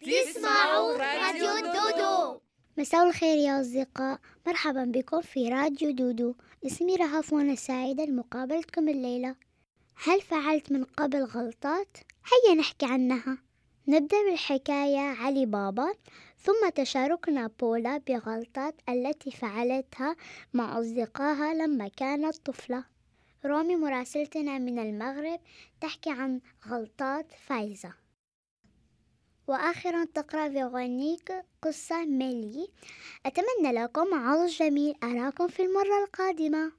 تسمعوا راديو دودو. مساء الخير يا أصدقاء. مرحبا بكم في راديو دودو. اسمي رهف وأنا سعيدة لمقابلتكم الليلة. هل فعلت من قبل غلطات؟ هيا نحكي عنها. نبدأ بالحكاية علي بابا. ثم تشاركنا بولا بغلطات التي فعلتها مع أصدقائها لما كانت طفلة. رومي مراسلتنا من المغرب تحكي عن غلطات فايزة. وآخرا تقرأ فيغونيك قصة ملي أتمنى لكم عرض جميل. أراكم في المرة القادمة.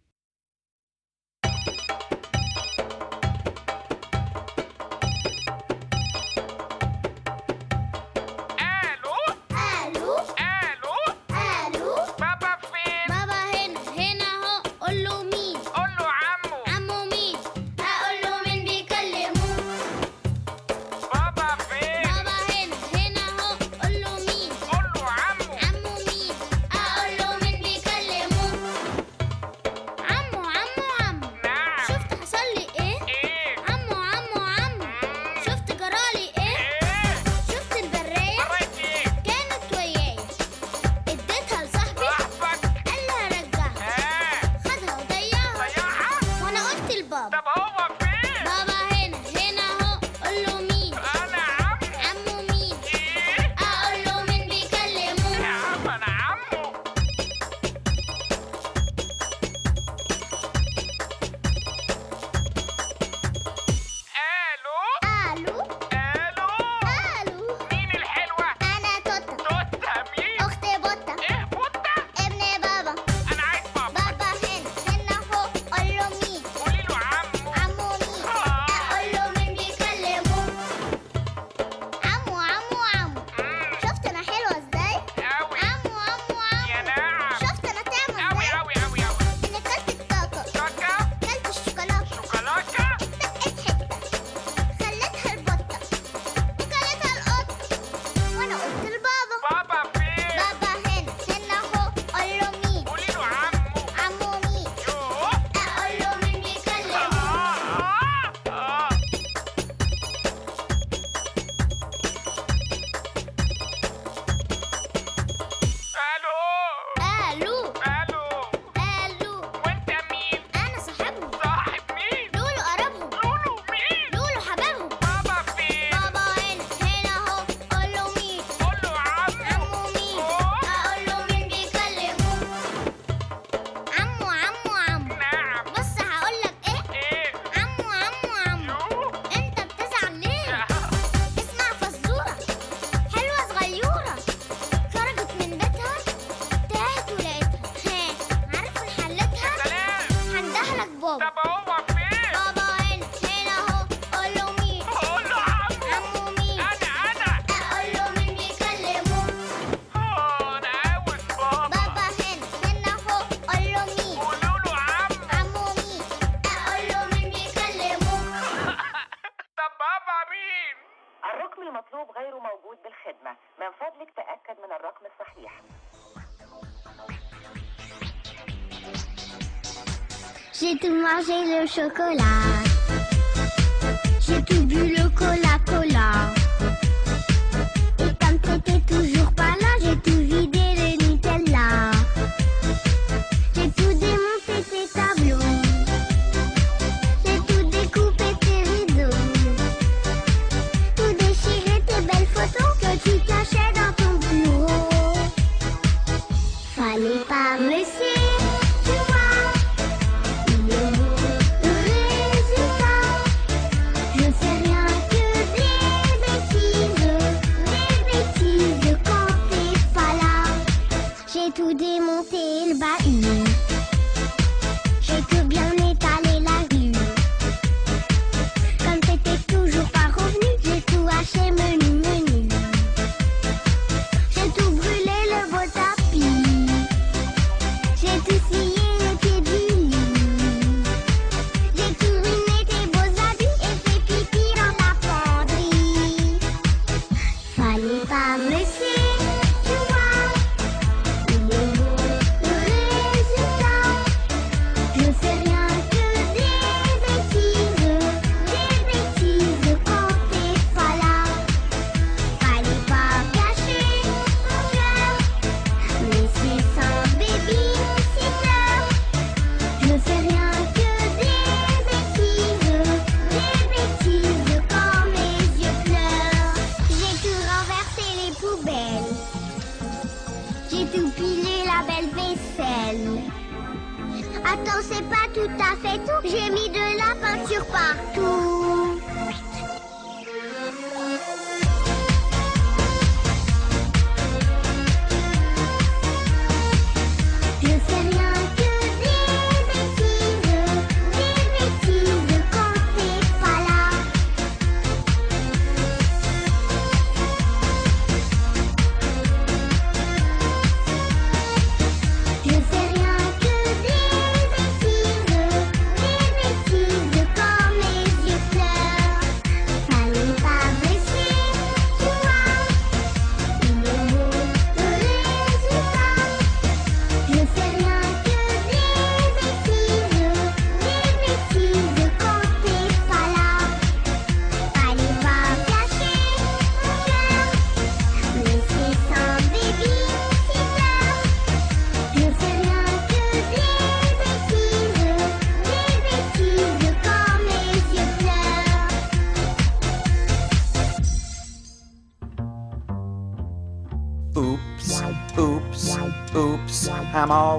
Sẽ 说过啦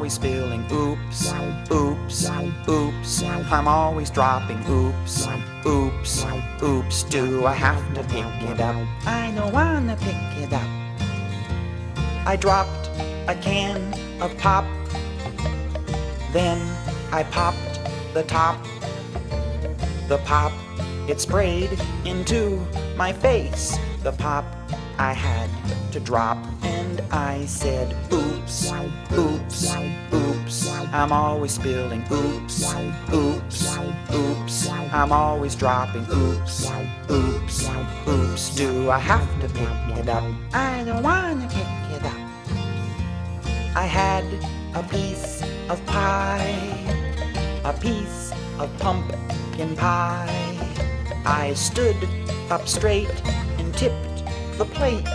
always spilling. Oops, oops, oops, I'm always dropping. Oops, oops, oops, do I have to pick it up? I don't wanna pick it up. I dropped a can of pop, then I popped the top. The pop, it sprayed into my face. The pop I had to drop, I said, Oops, oops, oops. I'm always spilling. Oops, oops, oops. I'm always dropping. Oops, oops, oops. Do I have to pick it up? I don't wanna pick it up. I had a piece of pie, a piece of pumpkin pie. I stood up straight and tipped the plate.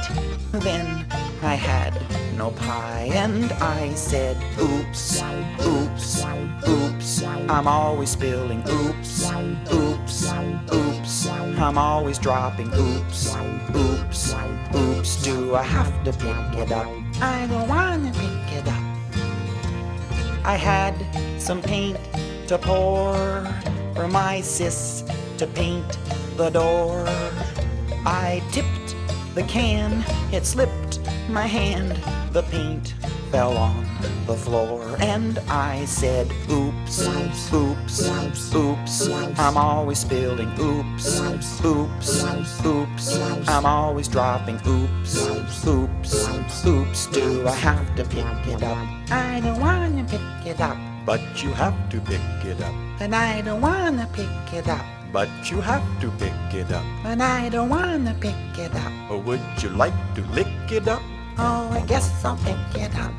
Then I had no pie, and I said, Oops, oops, oops. I'm always spilling. Oops, oops, oops. I'm always dropping. Oops, oops, oops. Do I have to pick it up? I don't wanna pick it up. I had some paint to pour for my sis to paint the door. I tipped the can, it slipped my hand, the paint fell on the floor, and I said, Oops, oops, oops, oops. I'm always spilling. Oops, oops, oops. I'm always dropping. Oops, oops, oops. Do I have to pick it up? I don't wanna pick it up. But you have to pick it up. And I don't wanna pick it up. But you have to pick it up. And I don't wanna pick it up. Or would you like to lick it up? Oh, I guess I'll pick up.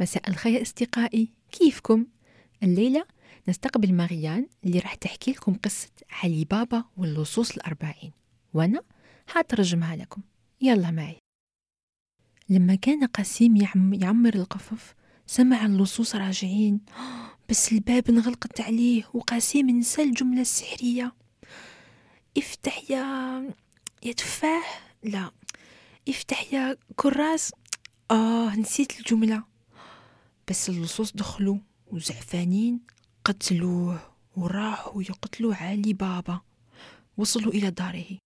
مساء الخير أصدقائي كيفكم؟ الليلة نستقبل ماريان اللي راح تحكي لكم قصة علي بابا واللصوص الأربعين وأنا حترجمها لكم يلا معي لما كان قسيم يعم يعمر القفف سمع اللصوص راجعين بس الباب انغلقت عليه وقاسم نسى الجملة السحرية. افتح يا يا تفاح. لا. افتح يا كراس. آه نسيت الجملة. بس اللصوص دخلوا وزعفانين قتلوه وراحوا يقتلوا علي بابا. وصلوا إلى داره.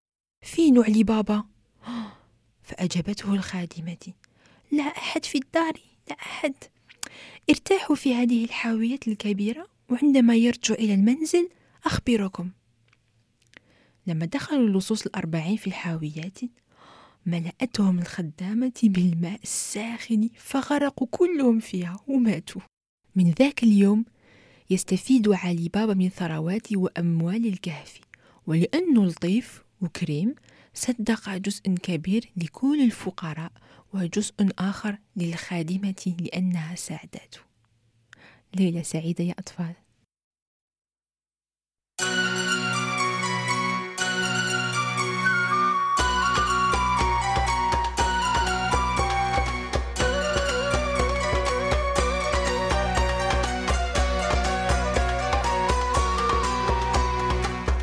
فين علي بابا؟ فأجابته الخادمة. لا أحد في الدار. لا أحد. ارتاحوا في هذه الحاوية الكبيرة وعندما يرجع إلى المنزل أخبركم. لما دخلوا اللصوص الأربعين في الحاويات ملأتهم الخدامة بالماء الساخن فغرقوا كلهم فيها وماتوا. من ذاك اليوم يستفيد علي بابا من ثروات وأموال الكهف ولأنه لطيف وكريم صدق جزء كبير لكل الفقراء وجزء آخر للخادمة لأنها ساعدته ليلة سعيدة يا أطفال.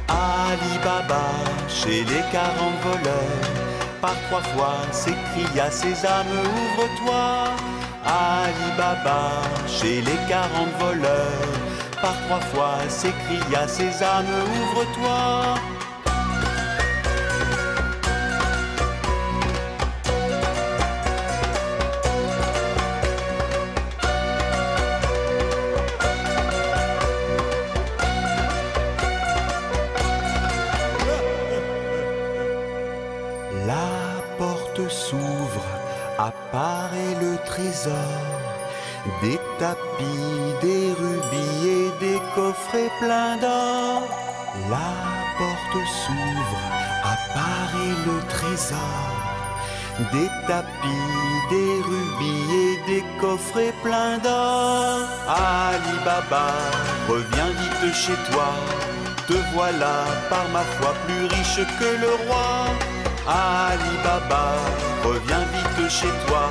Ali Baba, chez les quarante voleurs, par trois fois s'écria Sésame, ouvre-toi. Ali Baba, chez les quarante voleurs, par trois fois s'écria Sésame, ouvre-toi. Apparaît le trésor. Des tapis, des rubis et des coffrets pleins d'or. La porte s'ouvre, apparaît le trésor. Des tapis, des rubis et des coffrets pleins d'or. Ali Baba, reviens vite chez toi. Te voilà par ma foi plus riche que le roi. Ali Baba, reviens chez toi.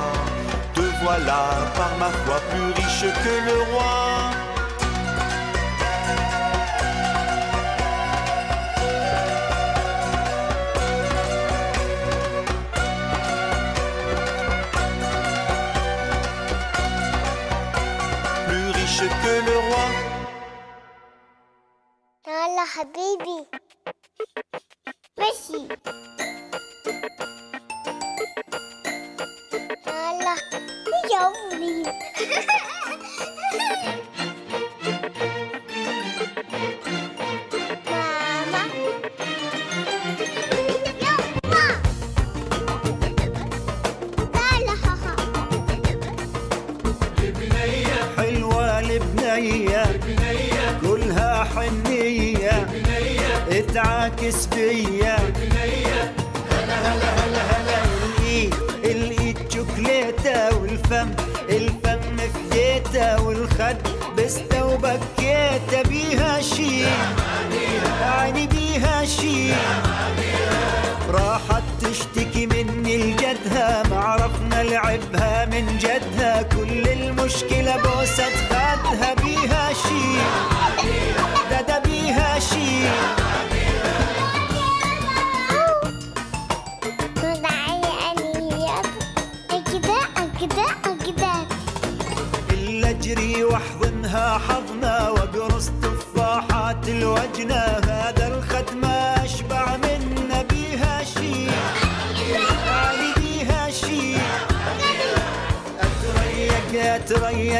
Te voilà par ma foi plus riche que le roi. plus riche que le roi. Allah, baby. Merci. البنية كلها حنية. اتعاكس بيا بستة وبكيتة بيها شي. عيني بيها شي. راحت تشتكي مني لجدها ما عرفنا لعبها من جدها. كل المشكلة بوسة خدها بيها شي. ده بيها شي.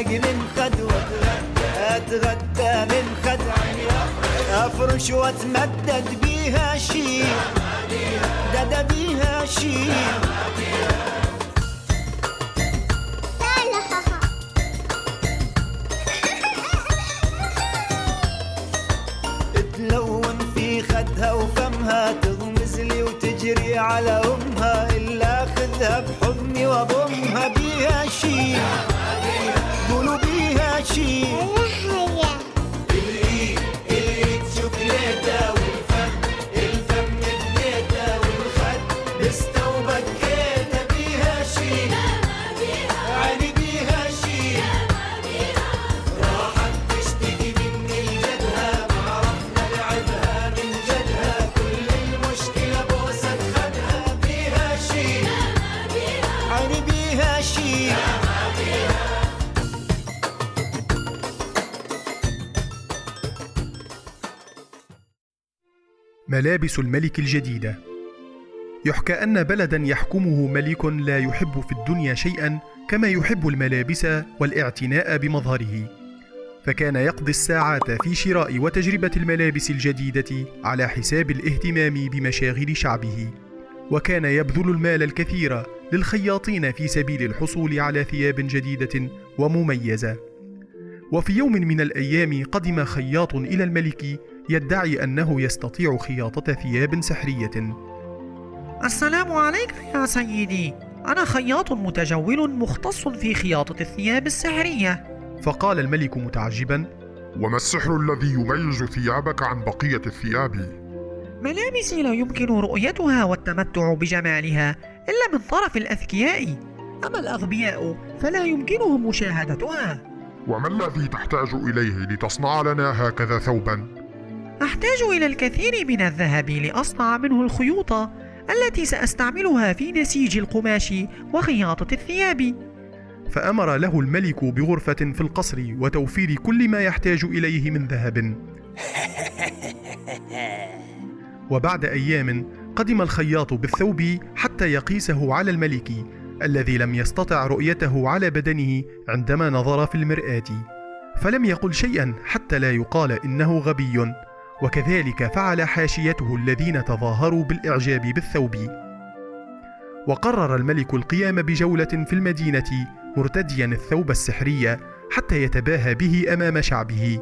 أتريق من خد وأتغدى أتغدى من خد أفرش وأتمدد بيها شي ددا بيها شي ملابس الملك الجديدة يحكى أن بلدا يحكمه ملك لا يحب في الدنيا شيئا كما يحب الملابس والاعتناء بمظهره. فكان يقضي الساعات في شراء وتجربة الملابس الجديدة على حساب الاهتمام بمشاغل شعبه. وكان يبذل المال الكثير للخياطين في سبيل الحصول على ثياب جديدة ومميزة. وفي يوم من الأيام قدم خياط إلى الملك يدعي أنه يستطيع خياطة ثياب سحرية. السلام عليك يا سيدي. أنا خياط متجول مختص في خياطة الثياب السحرية. فقال الملك متعجبا وما السحر الذي يميز ثيابك عن بقية الثياب؟ ملابسي لا يمكن رؤيتها والتمتع بجمالها إلا من طرف الأذكياء. أما الأغبياء فلا يمكنهم مشاهدتها. وما الذي تحتاج إليه لتصنع لنا هكذا ثوبا؟ أحتاج إلى الكثير من الذهب لأصنع منه الخيوط التي سأستعملها في نسيج القماش وخياطة الثياب. فأمر له الملك بغرفة في القصر وتوفير كل ما يحتاج إليه من ذهب. وبعد أيام قدم الخياط بالثوب حتى يقيسه على الملك الذي لم يستطع رؤيته على بدنه عندما نظر في المرآة. فلم يقل شيئا حتى لا يقال إنه غبي. وكذلك فعل حاشيته الذين تظاهروا بالإعجاب بالثوب. وقرر الملك القيام بجولة في المدينة مرتديا الثوب السحري حتى يتباهى به أمام شعبه.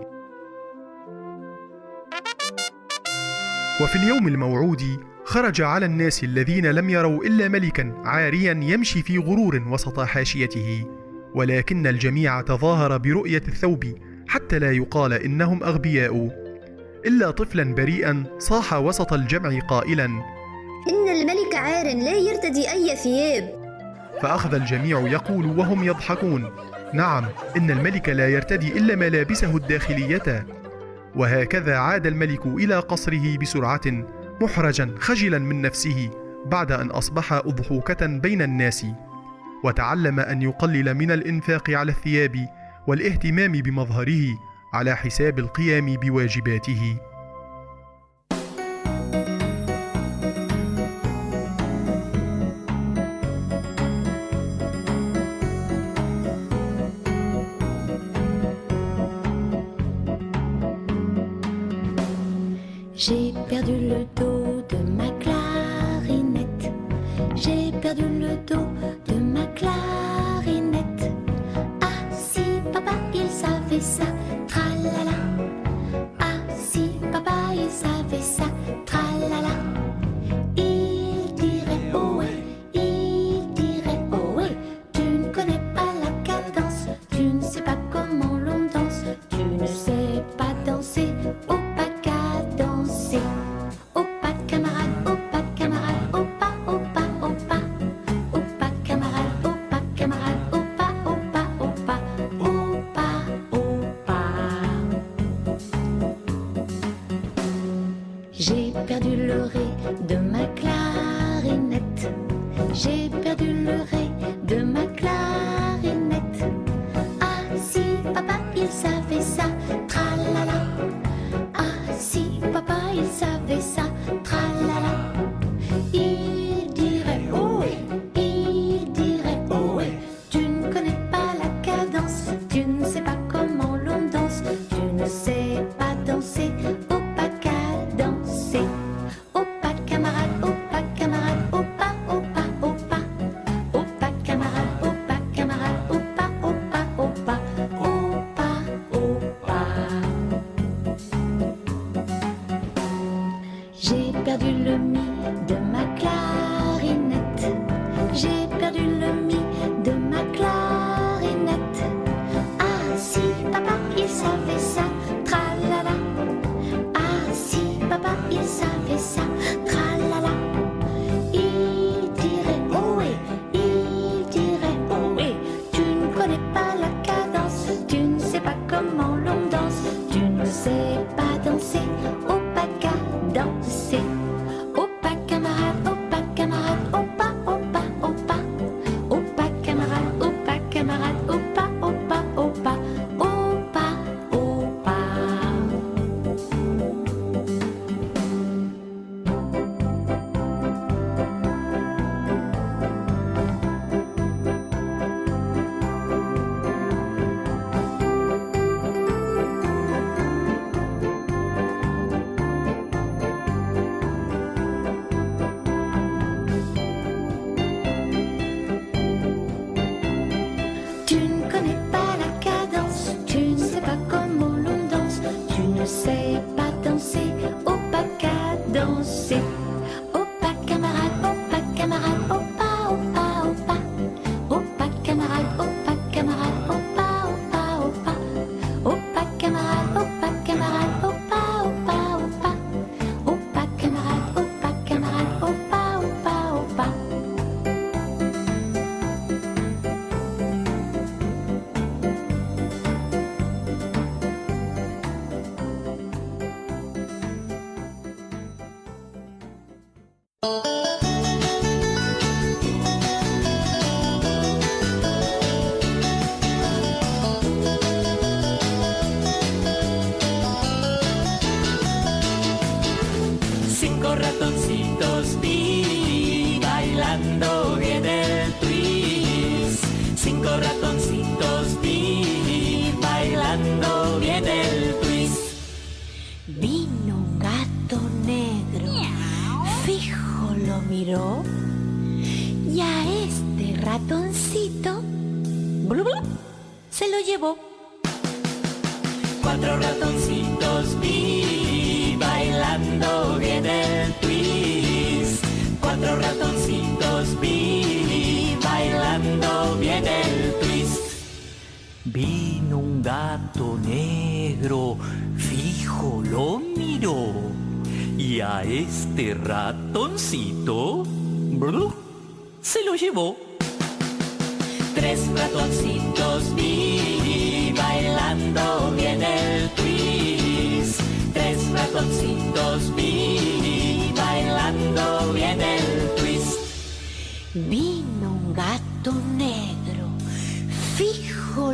وفي اليوم الموعود خرج على الناس الذين لم يروا إلا ملكا عاريا يمشي في غرور وسط حاشيته ولكن الجميع تظاهر برؤية الثوب حتى لا يقال إنهم أغبياء. إلا طفلا بريئا صاح وسط الجمع قائلا إن الملك عار لا يرتدي أي ثياب. فأخذ الجميع يقول وهم يضحكون نعم إن الملك لا يرتدي إلا ملابسه الداخلية. وهكذا عاد الملك إلى قصره بسرعة محرجا خجلا من نفسه بعد أن أصبح أضحوكة بين الناس. وتعلم أن يقلل من الإنفاق على الثياب والإهتمام بمظهره. على حساب القيام بواجباته.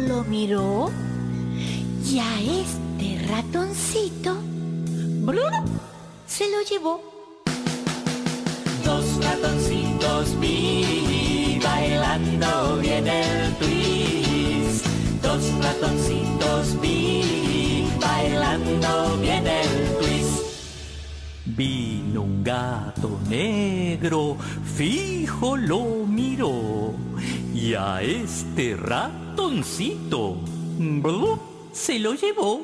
Lo miró, y a este ratoncito blu, se lo llevó. Dos ratoncitos vi bailando bien el twist. Dos ratoncitos vi bailando bien el twist. Vino un gato negro, fijo lo miró. Y a este ratoncito, blu, se lo llevó.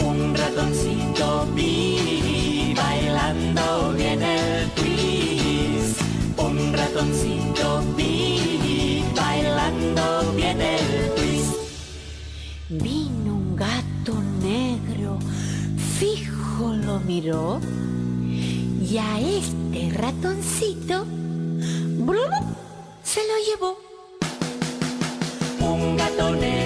Un ratoncito vi bailando bien el twist. Un ratoncito vi bailando bien el twist. Vino un gato negro, fijo lo miró, y a este ratoncito blu, se lo llevó abandoné.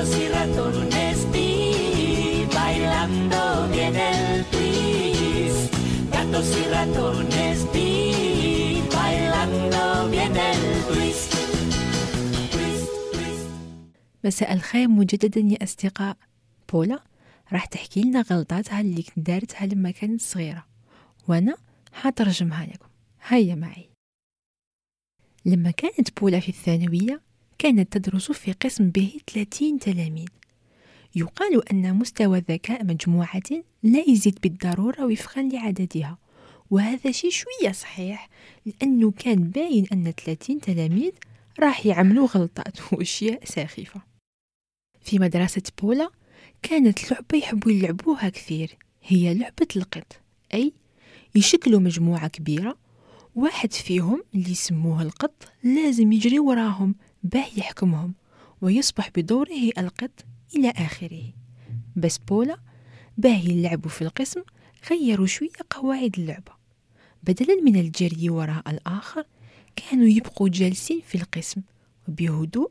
Gatos y ratones vi bailando bien el twist. Gatos y ratones vi bailando bien el twist. مساء الخير مجددا يا أصدقاء بولا راح تحكي لنا غلطاتها اللي دارتها لما كانت صغيرة وأنا حترجمها لكم هيا معي لما كانت بولا في الثانوية كانت تدرس في قسم به 30 تلاميذ. يقال أن مستوى ذكاء مجموعة لا يزيد بالضرورة وفقا لعددها وهذا شيء شوية صحيح لأنه كان باين أن 30 تلاميذ راح يعملوا غلطات وأشياء ساخفة. في مدرسة بولا كانت لعبة يحبوا يلعبوها كثير هي لعبة القط أي يشكلوا مجموعة كبيرة واحد فيهم اللي يسموه القط لازم يجري وراهم باه يحكمهم ويصبح بدوره القط إلى آخره. بس بولا باه يلعبوا في القسم غيروا شوية قواعد اللعبة. بدلا من الجري وراء الآخر كانوا يبقوا جالسين في القسم وبهدوء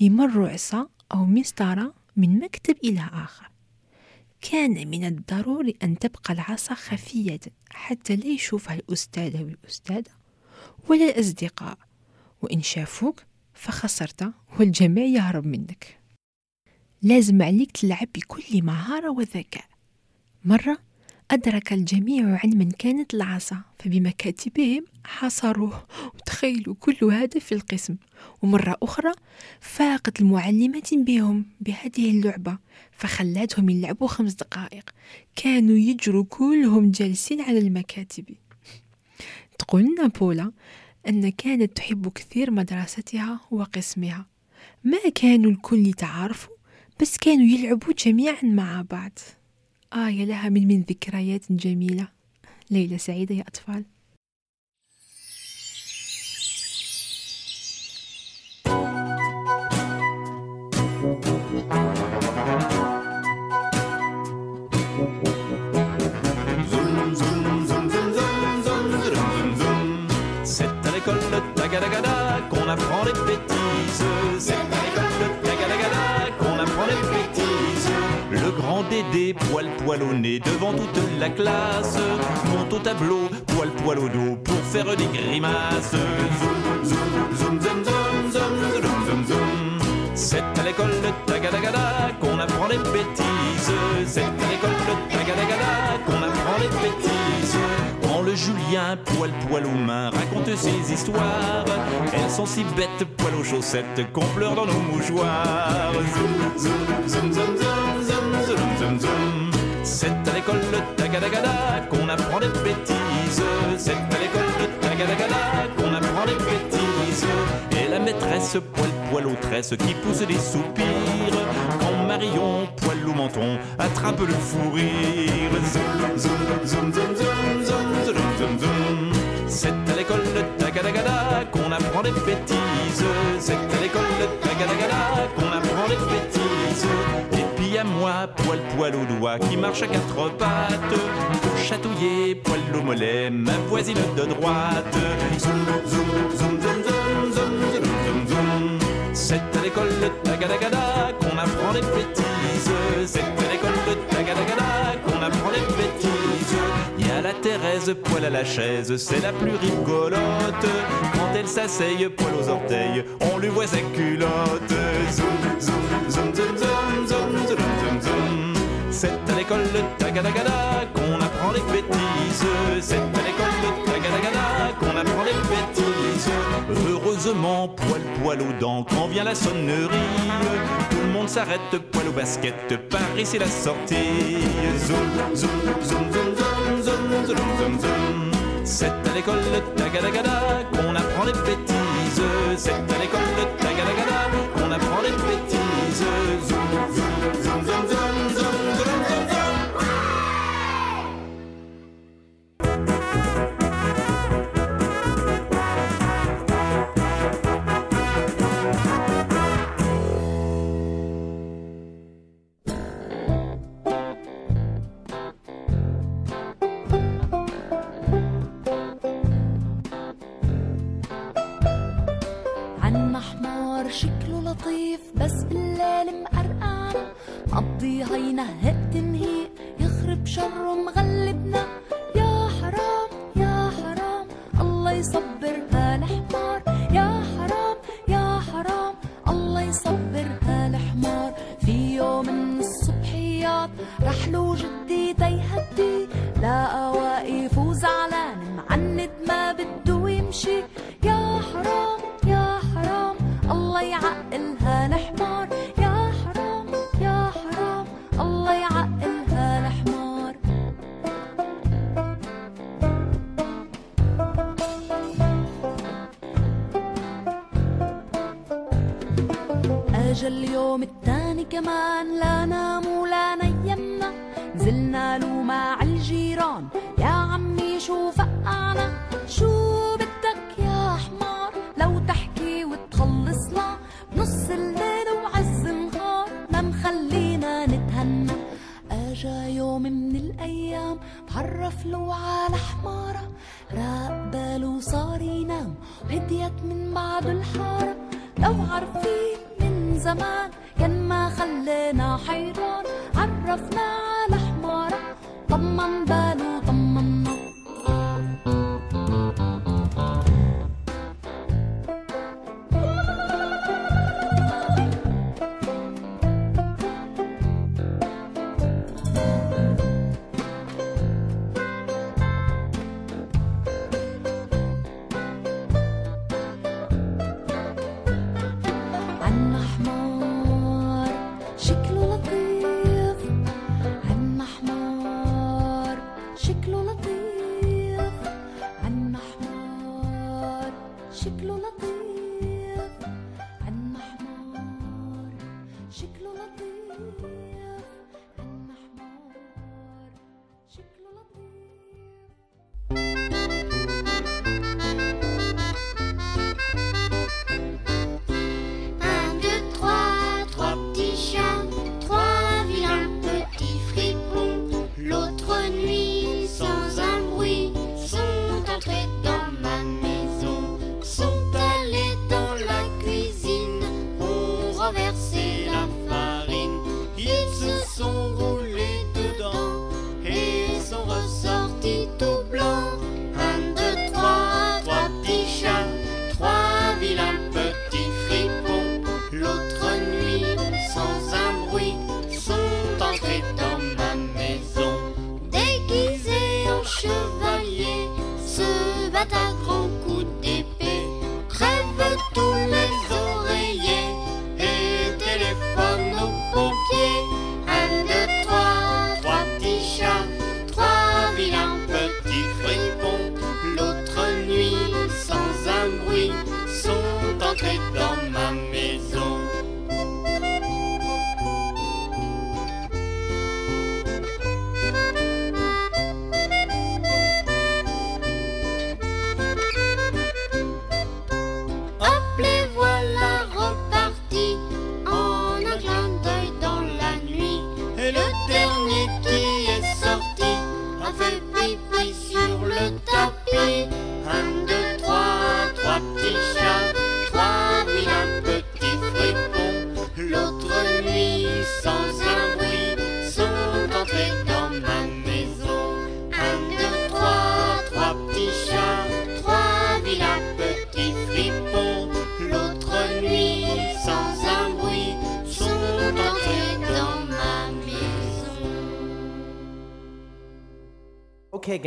يمروا عصا أو مسطرة من مكتب إلى آخر. كان من الضروري أن تبقى العصا خفية حتى لا يشوفها الأستاذ والأستاذة ولا الأصدقاء. وإن شافوك فخسرت والجميع يهرب منك. لازم عليك تلعب بكل مهارة وذكاء. مرة أدرك الجميع علما كانت العصا فبمكاتبهم حصروه وتخيلوا كل هذا في القسم. ومرة أخرى فاقت المعلمة بهم بهذه اللعبة فخلتهم يلعبوا خمس دقائق. كانوا يجروا كلهم جالسين على المكاتب. تقول لنا بولا أن كانت تحب كثير مدرستها وقسمها. ما كانوا الكل يتعارفوا بس كانوا يلعبوا جميعا مع بعض. آه يا لها من من ذكريات جميلة. ليلة سعيدة يا أطفال. Qu'on apprend les bêtises. Qu'on apprend les bêtises. Le grand Dédé, poil poil au nez devant toute la classe, monte au tableau, poil poil au dos pour faire des grimaces. Zoom, zoom, zoom, zoom, zoom, zoom, zoom, zoom, zoom. C'est à l'école de Tagadagada qu'on apprend les bêtises. C'est à l'école de Tagadagada qu'on apprend les bêtises. Julien, poil poil aux mains, raconte ses histoires. Elles sont si bêtes, poil aux chaussettes, qu'on pleure dans nos mouchoirs. Zoom, zoom, zoom, zoom, zoom, zoom, zoom, zoom, zoom C'est à l'école de Tagadagada qu'on apprend des bêtises. C'est à l'école de Tagadagada fesses, poil poil aux tresses qui pousse des soupirs. Quand Marion, poil au menton, attrape le fou rire. Zoom, zoom, zoom, zoom, zoom, zoom, zoom, zoom, C'est à l'école de Tagadagada qu'on apprend les bêtises. C'est à l'école de Tagadagada qu'on apprend les bêtises. Et puis à moi, poil poil aux doigts qui marche à quatre pattes. Pour chatouiller, poil au mollet, ma voisine de droite. zoom, zoom, zoom, zoom, zoom. zoom c'est à l'école de Tagadagada qu'on apprend les bêtises. C'est à l'école de Tagadagada qu'on apprend les bêtises. Y a la Thérèse, poil à la chaise, c'est la plus rigolote. Quand elle s'asseye, poil aux orteils, on lui voit sa culotte. Zoom, zoom, zoom, zoom, zoom, zoom, zoom, zoom, zoom. C'est à l'école de Tagadagada qu'on apprend les bêtises. C'est à l'école de Tagadagada qu'on apprend les bêtises. Heureusement, poil poil aux dents, quand vient la sonnerie, tout le monde s'arrête, poil au basket, Paris c'est la sortie. Zoom, zoom, zoom, zoom, zoom, zoom, zoom, zoom, zoom. C'est à l'école de Tagadagada qu'on apprend les bêtises. C'est à l'école de Tagadagada qu'on apprend les bêtises. لطيف بس بالليل مقرقعنا مقضيها ينهق تنهيق يخرب شره مغلبنا. يا حرام يا حرام. الله يصبر.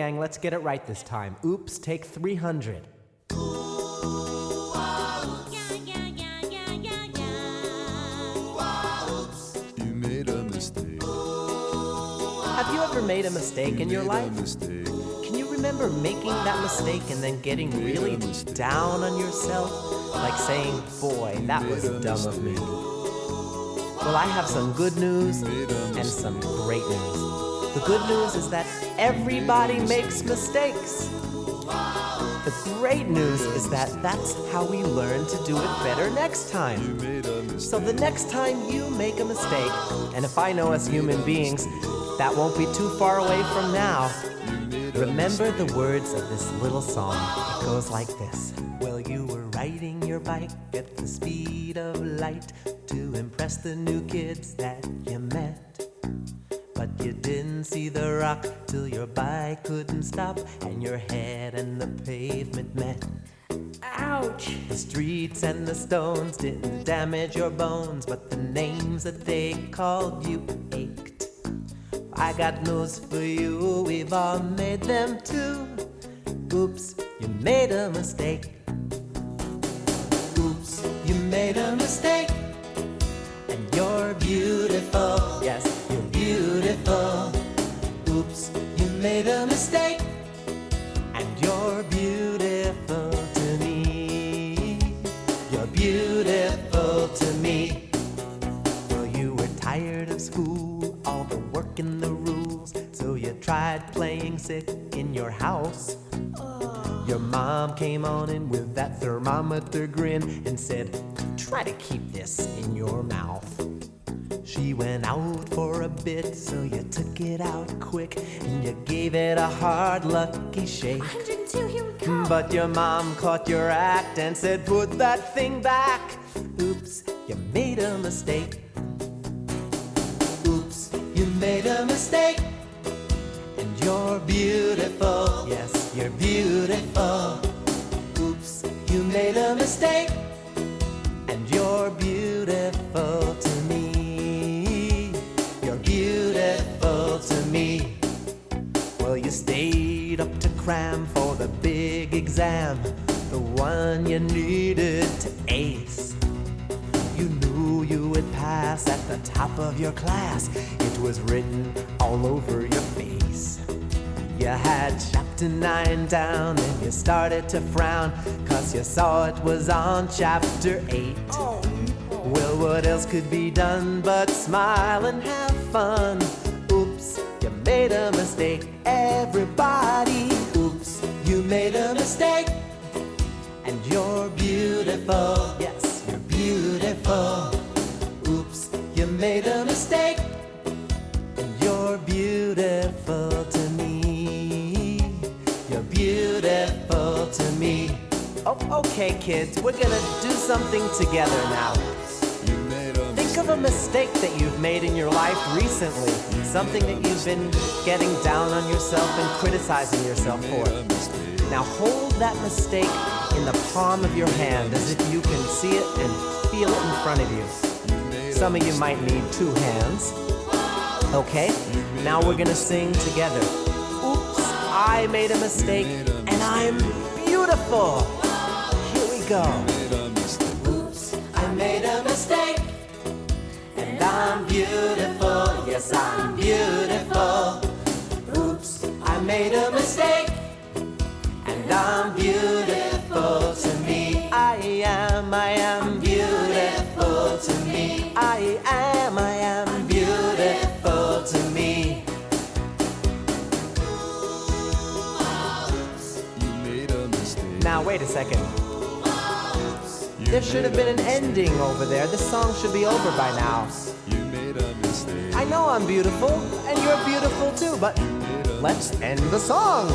Gang, let's get it right this time. Oops, take 300. You made a mistake. Have you ever made a mistake in your life? Can you remember making that mistake and then getting really down on yourself? Like saying, boy, that was dumb of me. Well, I have some good news and some great news. The good news is that everybody makes mistakes. The great news is that that's how we learn to do it better next time. So the next time you make a mistake, and if I know us human beings, that won't be too far away from now. Remember the words of this little song. It goes like this. Well, you were riding your bike at the speed of light to impress the new kids that you met. But you didn't see the rock till your bike couldn't stop and your head and the pavement met. Ouch! The streets and the stones didn't damage your bones, but the names that they called you ached. I got news for you, we've all made them too. Oops, you made a mistake. Sick in your house. Your mom came on in with that thermometer grin and said, Try to keep this in your mouth. She went out for a bit, so you took it out quick and you gave it a hard, lucky shake. 102, here we come. But your mom caught your act and said, Put that thing back. Oops, you made a mistake. Oops, you made a mistake. You're beautiful. Yes, you're beautiful. Oops, you made a mistake. And you're beautiful to me. You're beautiful to me. Well, you stayed up to cram for the big exam, the one you needed to ace. You would pass at the top of your class. It was written all over your face. You had chapter 9 down and you started to frown Cause you saw it was on chapter 8 Well, what else could be done but smile and have fun? Oops, you made a mistake, everybody. Oops, you made a mistake. And you're beautiful, yes, you're beautiful. Made a mistake. And you're beautiful to me. You're beautiful to me. Oh, okay, kids, we're gonna do something together now. Think of a mistake that you've made in your life recently. Something that you've been getting down on yourself and criticizing yourself for. Now hold that mistake in the palm of your hand as if you can see it and feel it in front of you. Some of you might need two hands. Okay? Now we're gonna sing together. Oops, I made a mistake and I'm beautiful. Here we go. Oops, I made a mistake. And I'm beautiful, yes, I'm beautiful. Oops, I made a mistake. And I'm beautiful to me. I am, I am. I am, I am beautiful to me. Now, wait a second. There should have been an ending over there. The song should be over by now. I know I'm beautiful, and you're beautiful too, but let's end the song.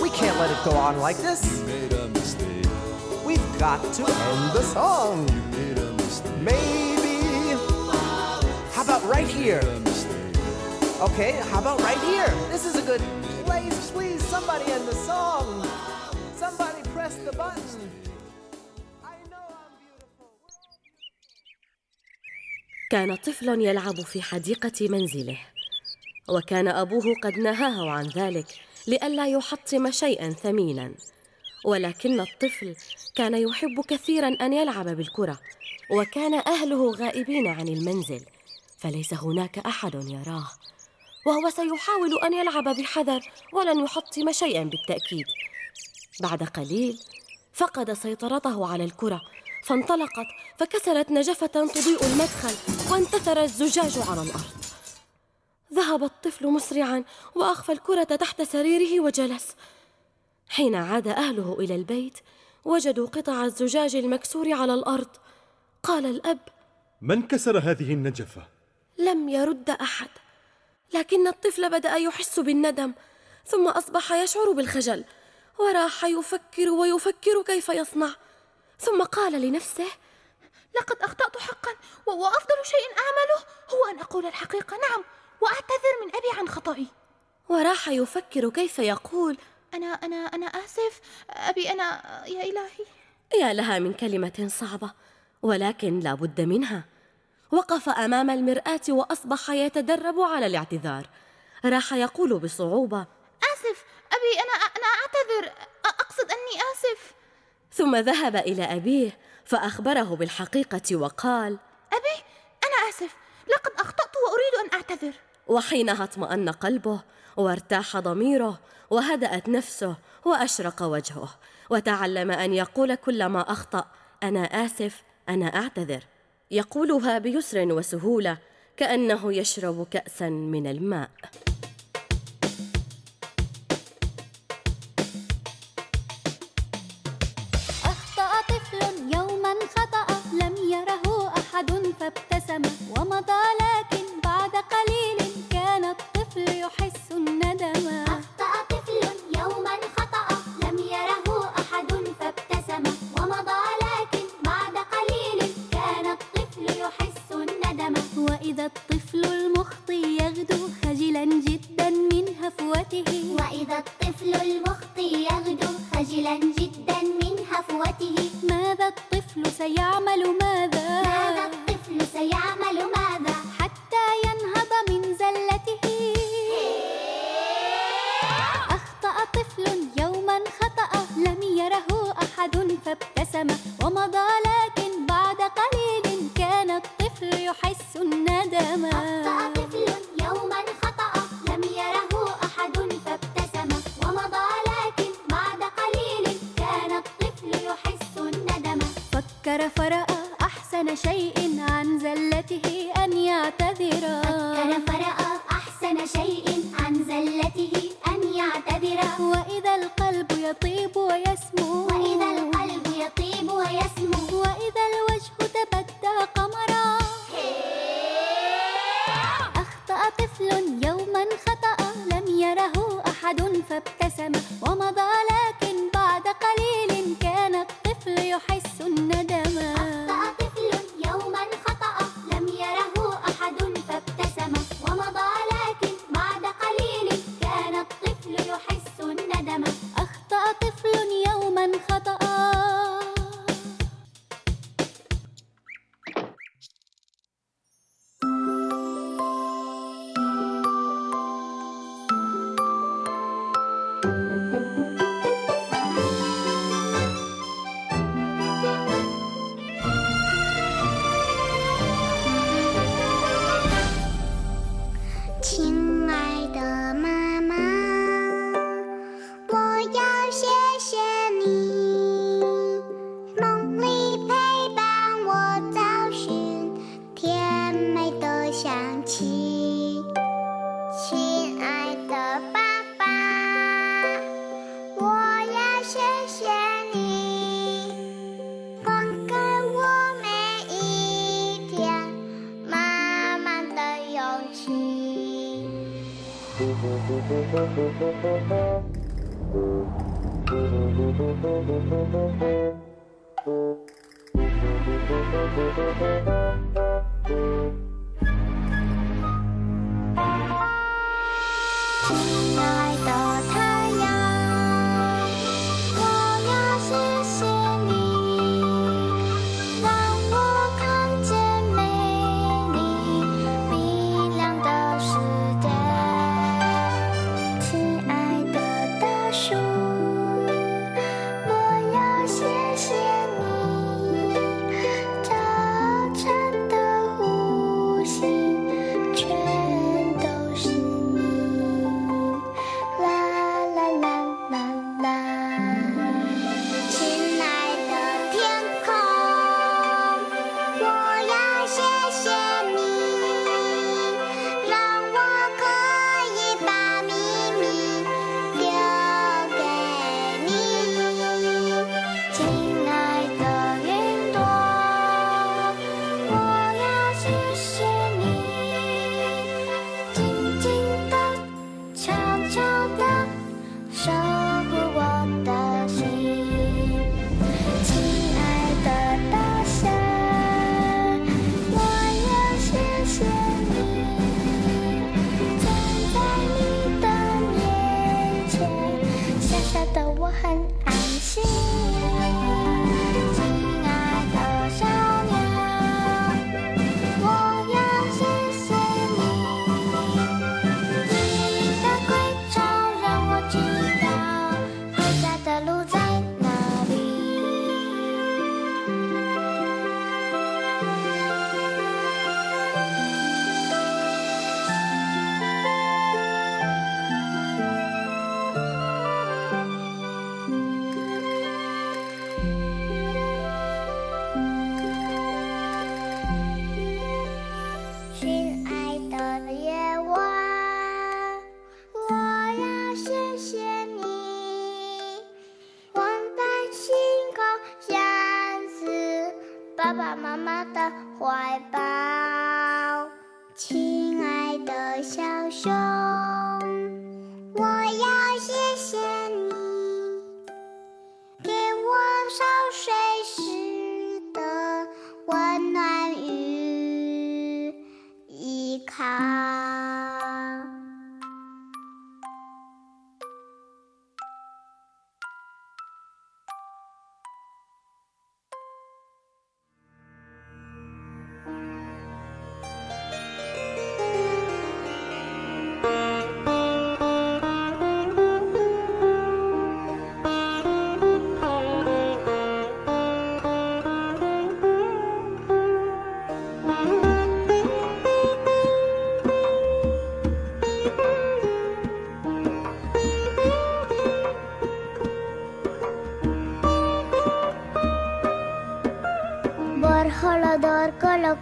We can't let it go on like this. We've got to end the song. Right here? Okay, how about right here? This is a good place. Please, somebody end the song. Somebody press the button. كان طفل يلعب في حديقة منزله وكان أبوه قد نهاه عن ذلك لئلا يحطم شيئا ثمينا ولكن الطفل كان يحب كثيرا أن يلعب بالكرة وكان أهله غائبين عن المنزل فليس هناك أحد يراه. وهو سيحاول أن يلعب بحذر ولن يحطم شيئا بالتأكيد. بعد قليل فقد سيطرته على الكرة فانطلقت فكسرت نجفة تضيء المدخل وانتثر الزجاج على الأرض. ذهب الطفل مسرعا وأخفى الكرة تحت سريره وجلس. حين عاد أهله إلى البيت وجدوا قطع الزجاج المكسور على الأرض. قال الأب من كسر هذه النجفة؟ لم يرد أحد. لكن الطفل بدأ يحس بالندم ثم أصبح يشعر بالخجل وراح يفكر ويفكر كيف يصنع. ثم قال لنفسه لقد أخطأت حقا و- وأفضل شيء أعمله هو أن أقول الحقيقة نعم وأعتذر من أبي عن خطئي. وراح يفكر كيف يقول أنا أنا أنا آسف أبي أنا يا إلهي. يا لها من كلمة صعبة ولكن لا بد منها. وقف أمام المرآة وأصبح يتدرب على الاعتذار. راح يقول بصعوبة آسف أبي أنا أنا أعتذر. أ- أقصد أني آسف. ثم ذهب إلى أبيه فأخبره بالحقيقة وقال أبي أنا آسف. لقد أخطأت وأريد أن أعتذر. وحينها أطمأن قلبه وارتاح ضميره وهدأت نفسه وأشرق وجهه وتعلم أن يقول كلما أخطأ أنا آسف أنا أعتذر. يقولها بيسر وسهولة كأنه يشرب كأسا من الماء.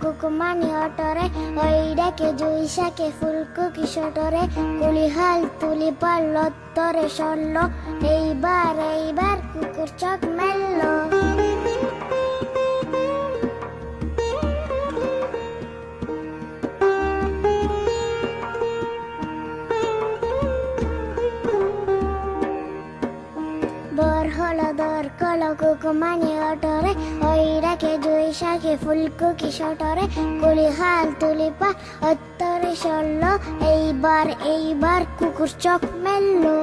কুকুমানি অটরে ওই ডাকে জুই শাকে ফুলকু কিশোটরে, কুলিহাল তুলি পাল লত্তরে সরল। এইবার এইবার কুকুর চোখ মেললো। অর কল কুকু কুমানি অটরে ওই ঐরাকে জুই শাখে ফুল কুকি শটরে কুলি হাল তুলিপা অত্তরে সরল, এইবার এইবার কুকুর চোখ মেললো।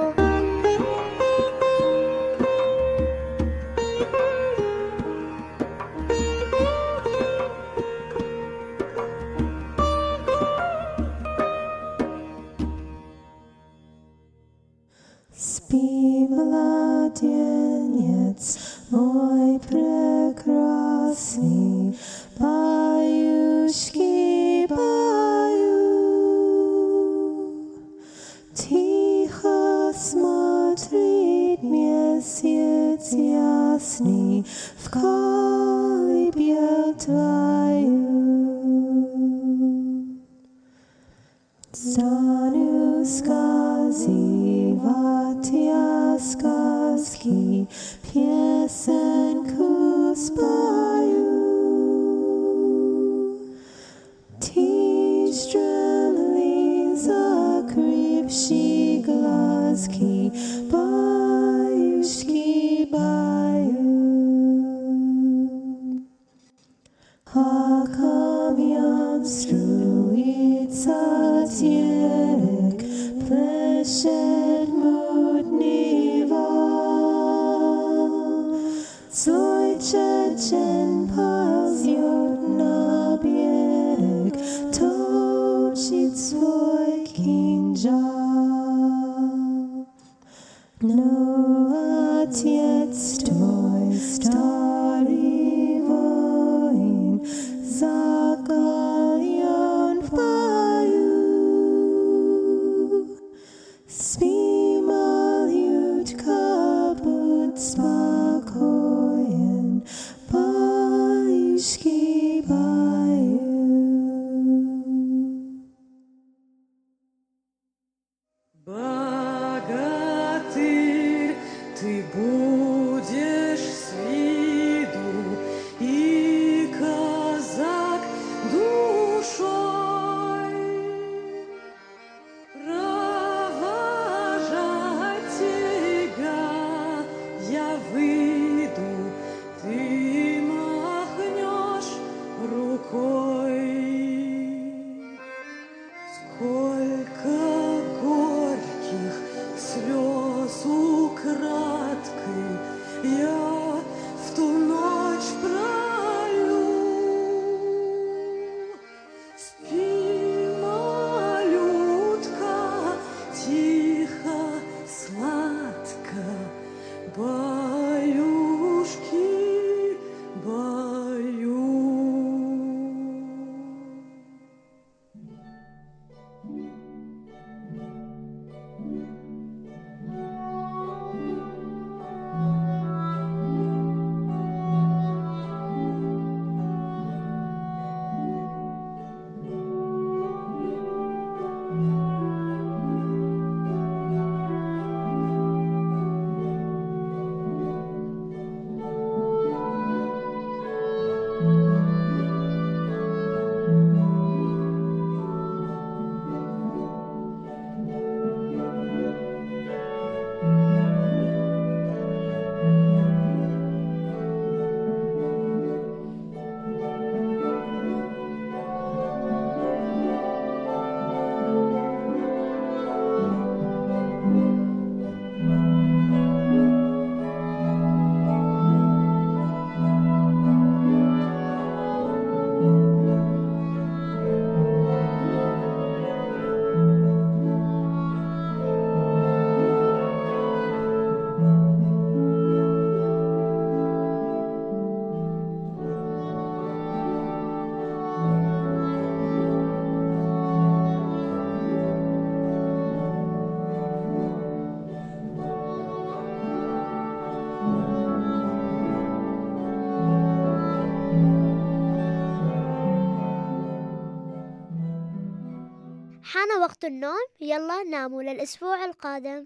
Но отец твой وقت النوم يلا ناموا للأسبوع القادم.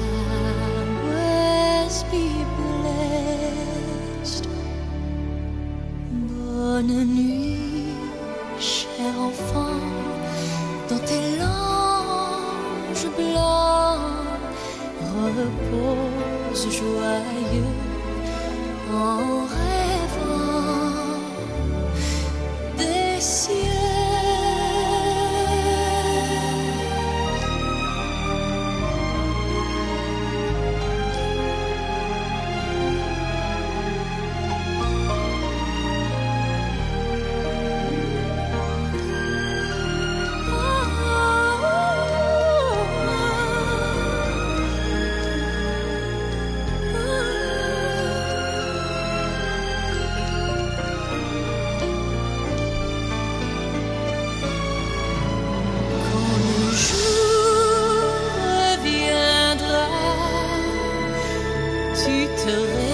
tu te réveilleras.